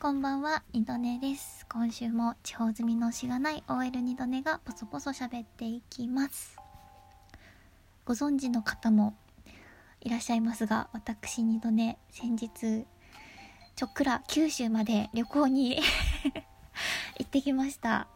こんばんは、二度寝です。今週も地方済みのしがない OL 二度寝がポソポソ喋っていきます。ご存知の方もいらっしゃいますが、私二度寝、先日、ちょっくら九州まで旅行に 行ってきました。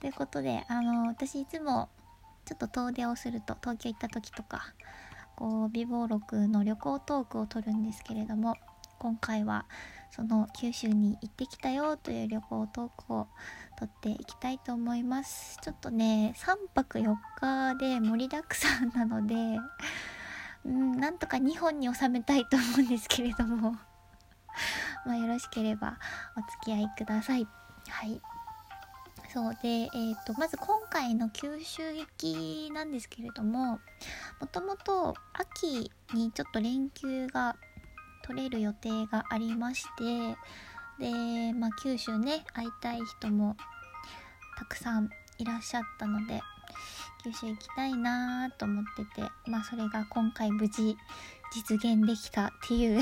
ということで、あの、私いつもちょっと遠出をすると、東京行った時とか、こう、美貌録の旅行トークを撮るんですけれども、今回はその九州に行ってきたよという旅行トークを撮っていきたいと思います。ちょっとね3泊4日で盛りだくさんなのでうんなんとか2本に収めたいと思うんですけれども。まあよろしければお付き合いください。はい。そうで、えーと、とまず今回の九州行きなんですけれどももともと秋にちょっと連休が取れる予定がありましてで、まあ、九州ね会いたい人もたくさんいらっしゃったので九州行きたいなと思っててまあそれが今回無事実現できたっていう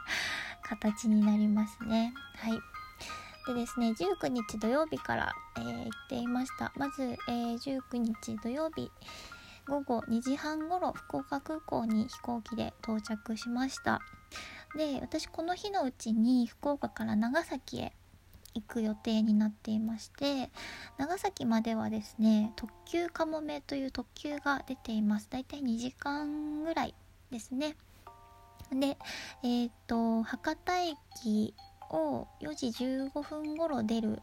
形になりますね。はい。でですね19日土曜日から、えー、行っていました。まず、えー、19日土曜日午後2時半ごろ福岡空港に飛行機で到着しました。で私この日のうちに福岡から長崎へ行く予定になっていまして長崎まではですね特急かもめという特急が出ています。だいたい2時間ぐらいですね。でえっ、と博多駅を4時15分頃出る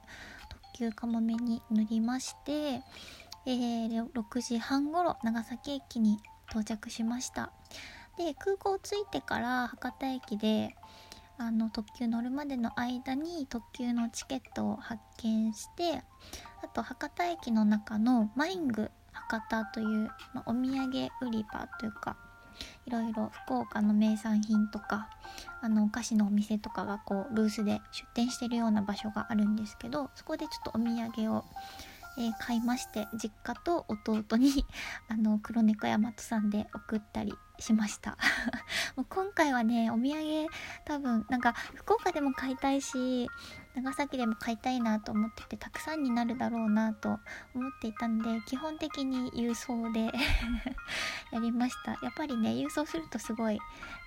特急かもめに乗りまして、えー、6時半頃長崎駅に到着しました。で空港着いてから博多駅であの特急乗るまでの間に特急のチケットを発見してあと博多駅の中のマイング博多という、まあ、お土産売り場というかいろいろ福岡の名産品とかあのお菓子のお店とかがこうブースで出店してるような場所があるんですけどそこでちょっとお土産をえー、買いまして実家と弟に あの黒猫大和さんで送ったりしました。もう今回はねお土産多分なんか福岡でも買いたいし長崎でも買いたいなと思っててたくさんになるだろうなと思っていたんで基本的に郵送で やりました。やっぱりね郵送するとすごい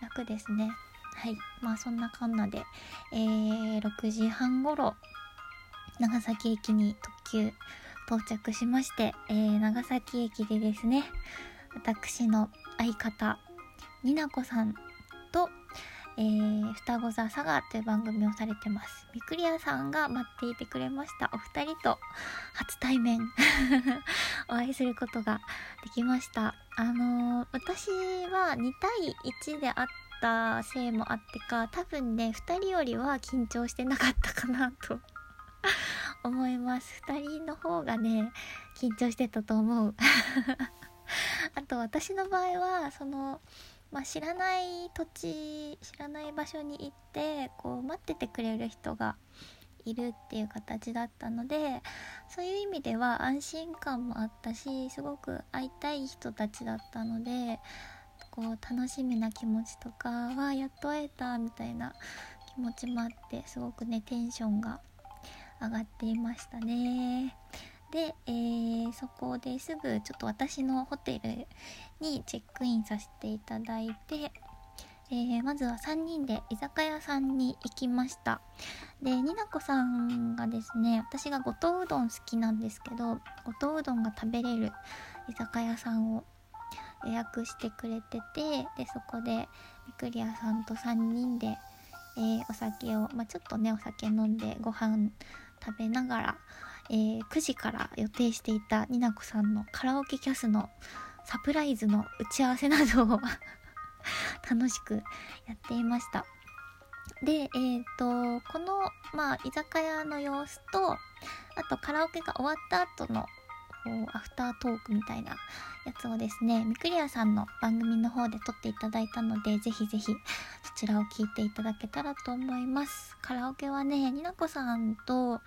楽ですね。はい。まあそんなかんなで、えー、6時半ごろ長崎駅に特急到着しまして、えー、長崎駅でですね私の相方になこさんと、えー、双子座サガという番組をされてます。みくりやさんが待っていてくれました。お二人と初対面。お会いすることができました。あのー、私は2対1であったせいもあってか多分ね2人よりは緊張してなかったかなと。思います。2人の方がね緊張してたと思う。あと私の場合はその、まあ、知らない土地知らない場所に行ってこう待っててくれる人がいるっていう形だったのでそういう意味では安心感もあったしすごく会いたい人たちだったのでこう楽しみな気持ちとかはやっと会えたみたいな気持ちもあってすごくねテンションが上がっていましたね。で、えー、そこですぐちょっと私のホテルにチェックインさせていただいて、えー、まずは3人で居酒屋さんに行きました。でになこさんがですね私が五島うどん好きなんですけど五島うどんが食べれる居酒屋さんを予約してくれててでそこでみくりやさんと3人で、えー、お酒を、まあ、ちょっとねお酒飲んでご飯食べながら、えー、9時から予定していたになこさんのカラオケキャスのサプライズの打ち合わせなどを 楽しくやっていました。で、えっ、ー、と、この、まあ、居酒屋の様子と、あとカラオケが終わった後のアフタートークみたいなやつをですね、ミクリアさんの番組の方で撮っていただいたので、ぜひぜひそちらを聞いていただけたらと思います。カラオケはね、になこさんと、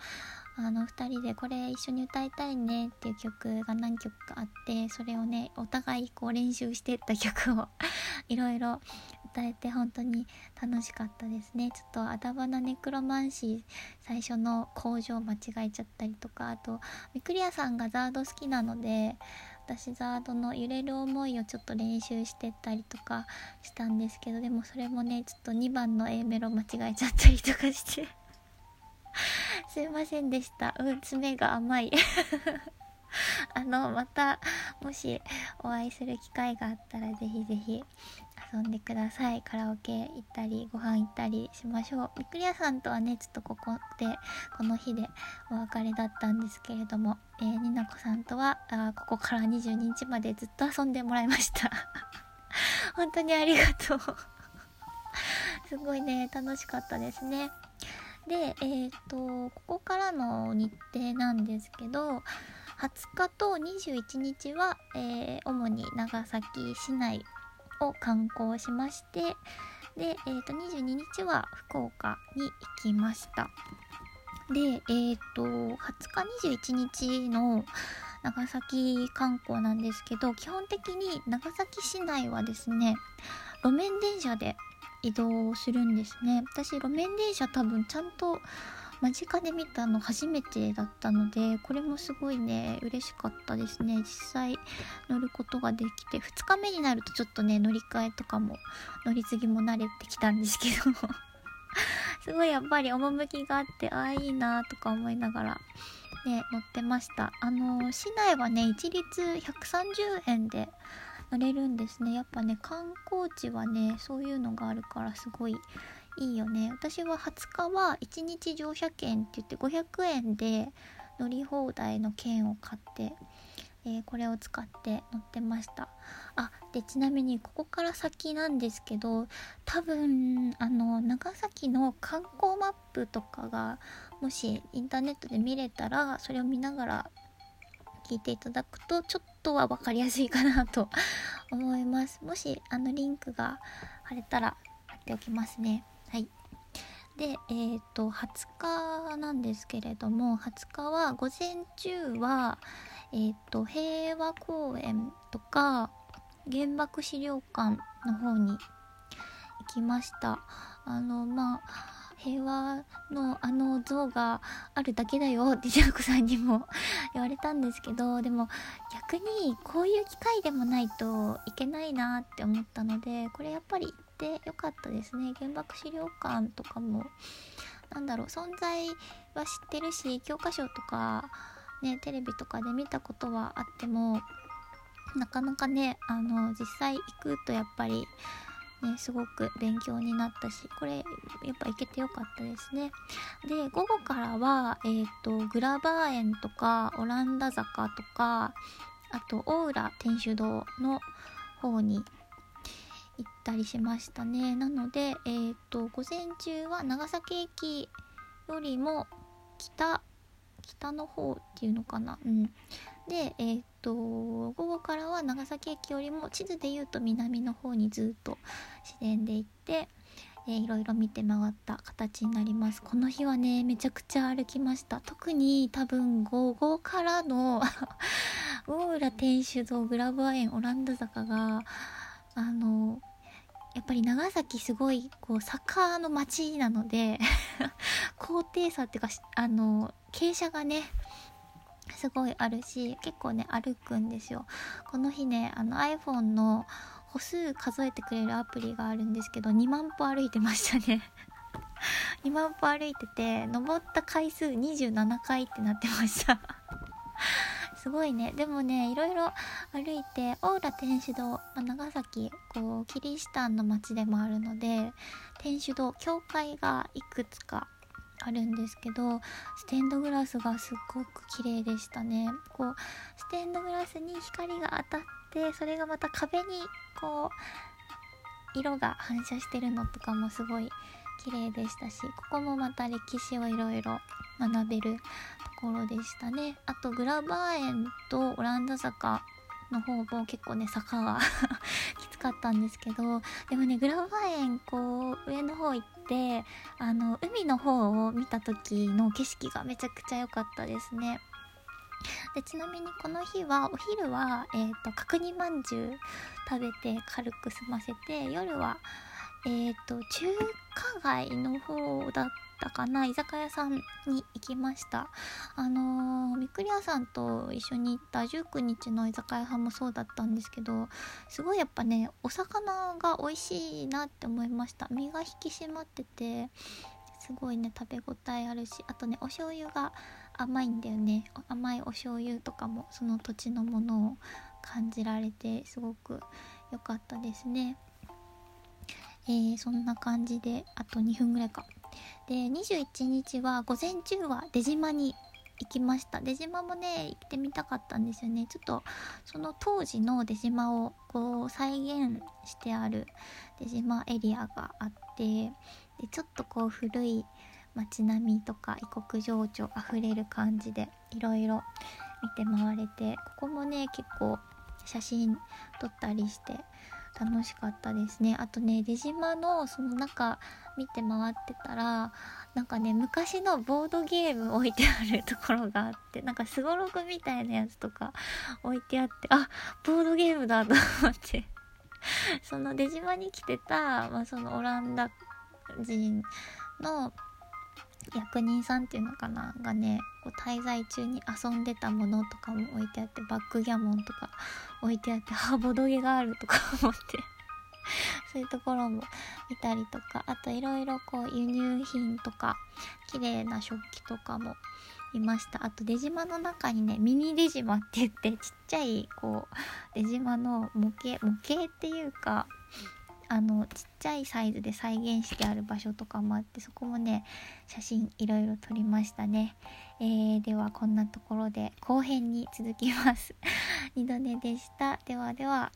あの2人でこれ一緒に歌いたいねっていう曲が何曲かあってそれをねお互いこう練習してった曲を いろいろ歌えて本当に楽しかったですね。ちょっとあだ花ネクロマンシー最初の工場間違えちゃったりとかあとミクリアさんがザード好きなので私ザードの揺れる思いをちょっと練習してったりとかしたんですけどでもそれもねちょっと2番の A メロ間違えちゃったりとかして。すいませんでした。うん爪が甘い。あのまたもしお会いする機会があったらぜひぜひ遊んでください。カラオケ行ったりご飯行ったりしましょう。みくりやさんとはねちょっとここでこの日でお別れだったんですけれども、えー、になこさんとはあここから22日までずっと遊んでもらいました。本当にありがとう。すごいね楽しかったですね。でえっ、ー、とここからの日程なんですけど20日と21日は、えー、主に長崎市内を観光しましてで、えー、と22日は福岡に行きました。でえっ、ー、と20日21日の長崎観光なんですけど基本的に長崎市内はですね路面電車で移動するんですね。私路面電車多分ちゃんと間近で見たの初めてだったのでこれもすごいね嬉しかったですね。実際乗ることができて2日目になるとちょっとね乗り換えとかも乗り継ぎも慣れてきたんですけど。すごいやっぱり趣があってああいいなとか思いながらね乗ってました。あの市内はね一律130円で乗れるんですね。やっぱね観光地はねそういうのがあるからすごいいいよね。私は20日は1日乗車券って言って500円で乗り放題の券を買って、えー、これを使って乗ってました。あでちなみにここから先なんですけど多分あの長崎の観光マップとかがもしインターネットで見れたらそれを見ながら聞いていただくとちょっとは分かりやすいかなと思います。もしあのリンクが貼れたら貼っておきますね。はい。で、えっ、ー、と、20日なんですけれども、20日は午前中は、えっ、ー、と、平和公園とか、原爆資料館の方に行きました。あの、まあ、平和のあの像があるだけだよってジャークさんにも 言われたんですけどでも逆にこういう機会でもないといけないなって思ったのでこれやっぱりてよかったですね。原爆資料館とかもなんだろう存在は知ってるし教科書とかねテレビとかで見たことはあってもなかなかねあの実際行くとやっぱりね、すごく勉強になったしこれやっぱ行けてよかったですね。で午後からは、えーと、とグラバー園とかオランダ坂とかあと大浦天主堂の方に行ったりしましたね。なのでえっ、ー、と午前中は長崎駅よりも北北の方っていうのかな。うん。でえっ、ー、と午後からは長崎駅よりも地図で言うと南の方にずっと自然で行ってえー、いろいろ見て回った形になります。この日はねめちゃくちゃ歩きました。特に多分午後からの大浦天主堂グラブア園オランダ坂があのやっぱり長崎すごいこう坂の町なので 高低差っていうかあの傾斜がねすごいあるし結構ね歩くんですよ。この日ねあの iPhone の歩数数えてくれるアプリがあるんですけど2万歩歩いてましたね。2万歩歩いてて登った回数27回ってなってました。すごいね。でもねいろいろ歩いて大浦天主堂ま長崎こうキリシタンの町でもあるので天主堂教会がいくつかあるんですけどステンドグラスがすっごく綺麗でしたね。こうステンドグラスに光が当たってそれがまた壁にこう色が反射してるのとかもすごい綺麗でしたしここもまた歴史をいろいろ学べるところでしたね。あとグラバー園とオランダ坂の方も結構ね坂が きつかったんですけどでもねグラバー園こう上の方行ってあの海の方を見た時の景色がめちゃくちゃ良かったですね。でちなみにこの日はお昼は、えーと、角煮まんじゅう食べて軽く済ませて夜はえっ、ー、と中華街の方だったかな居酒屋さんに行きました。あのー、みくり屋さんと一緒に行った19日の居酒屋さんもそうだったんですけどすごいやっぱねお魚が美味しいなって思いました。身が引き締まっててすごいね食べ応えあるしあとねお醤油が甘いんだよね。甘いお醤油とかもその土地のものを感じられてすごく良かったですね。えー、そんな感じであと2分ぐらいか。で21日は午前中は出島に行きました。出島もね行ってみたかったんですよね。ちょっとその当時の出島をこう再現してある出島エリアがあってでちょっとこう古い街並みとか異国情緒あふれる感じでいろいろ見て回れてここもね結構写真撮ったりして楽しかったですね。あとね出島のその中見て回ってたらなんかね昔のボードゲーム置いてあるところがあってなんかすごろくみたいなやつとか置いてあってあボードゲームだと思って。その出島に来てた、まあ、そのオランダ人の役人さんっていうのかな？がねこう滞在中に遊んでたものとかも置いてあってバックギャモンとか置いてあってあボドゲがあるとか思って そういうところも見たりとかあといろいろこう輸入品とか綺麗な食器とかもいました。あと出島の中にねミニ出島って言ってちっちゃいこう出島の模型模型っていうかあのちっちゃいサイズで再現してある場所とかもあってそこもね写真いろいろ撮りましたね、えー、ではこんなところで後編に続きます。二度寝でした。ではでは。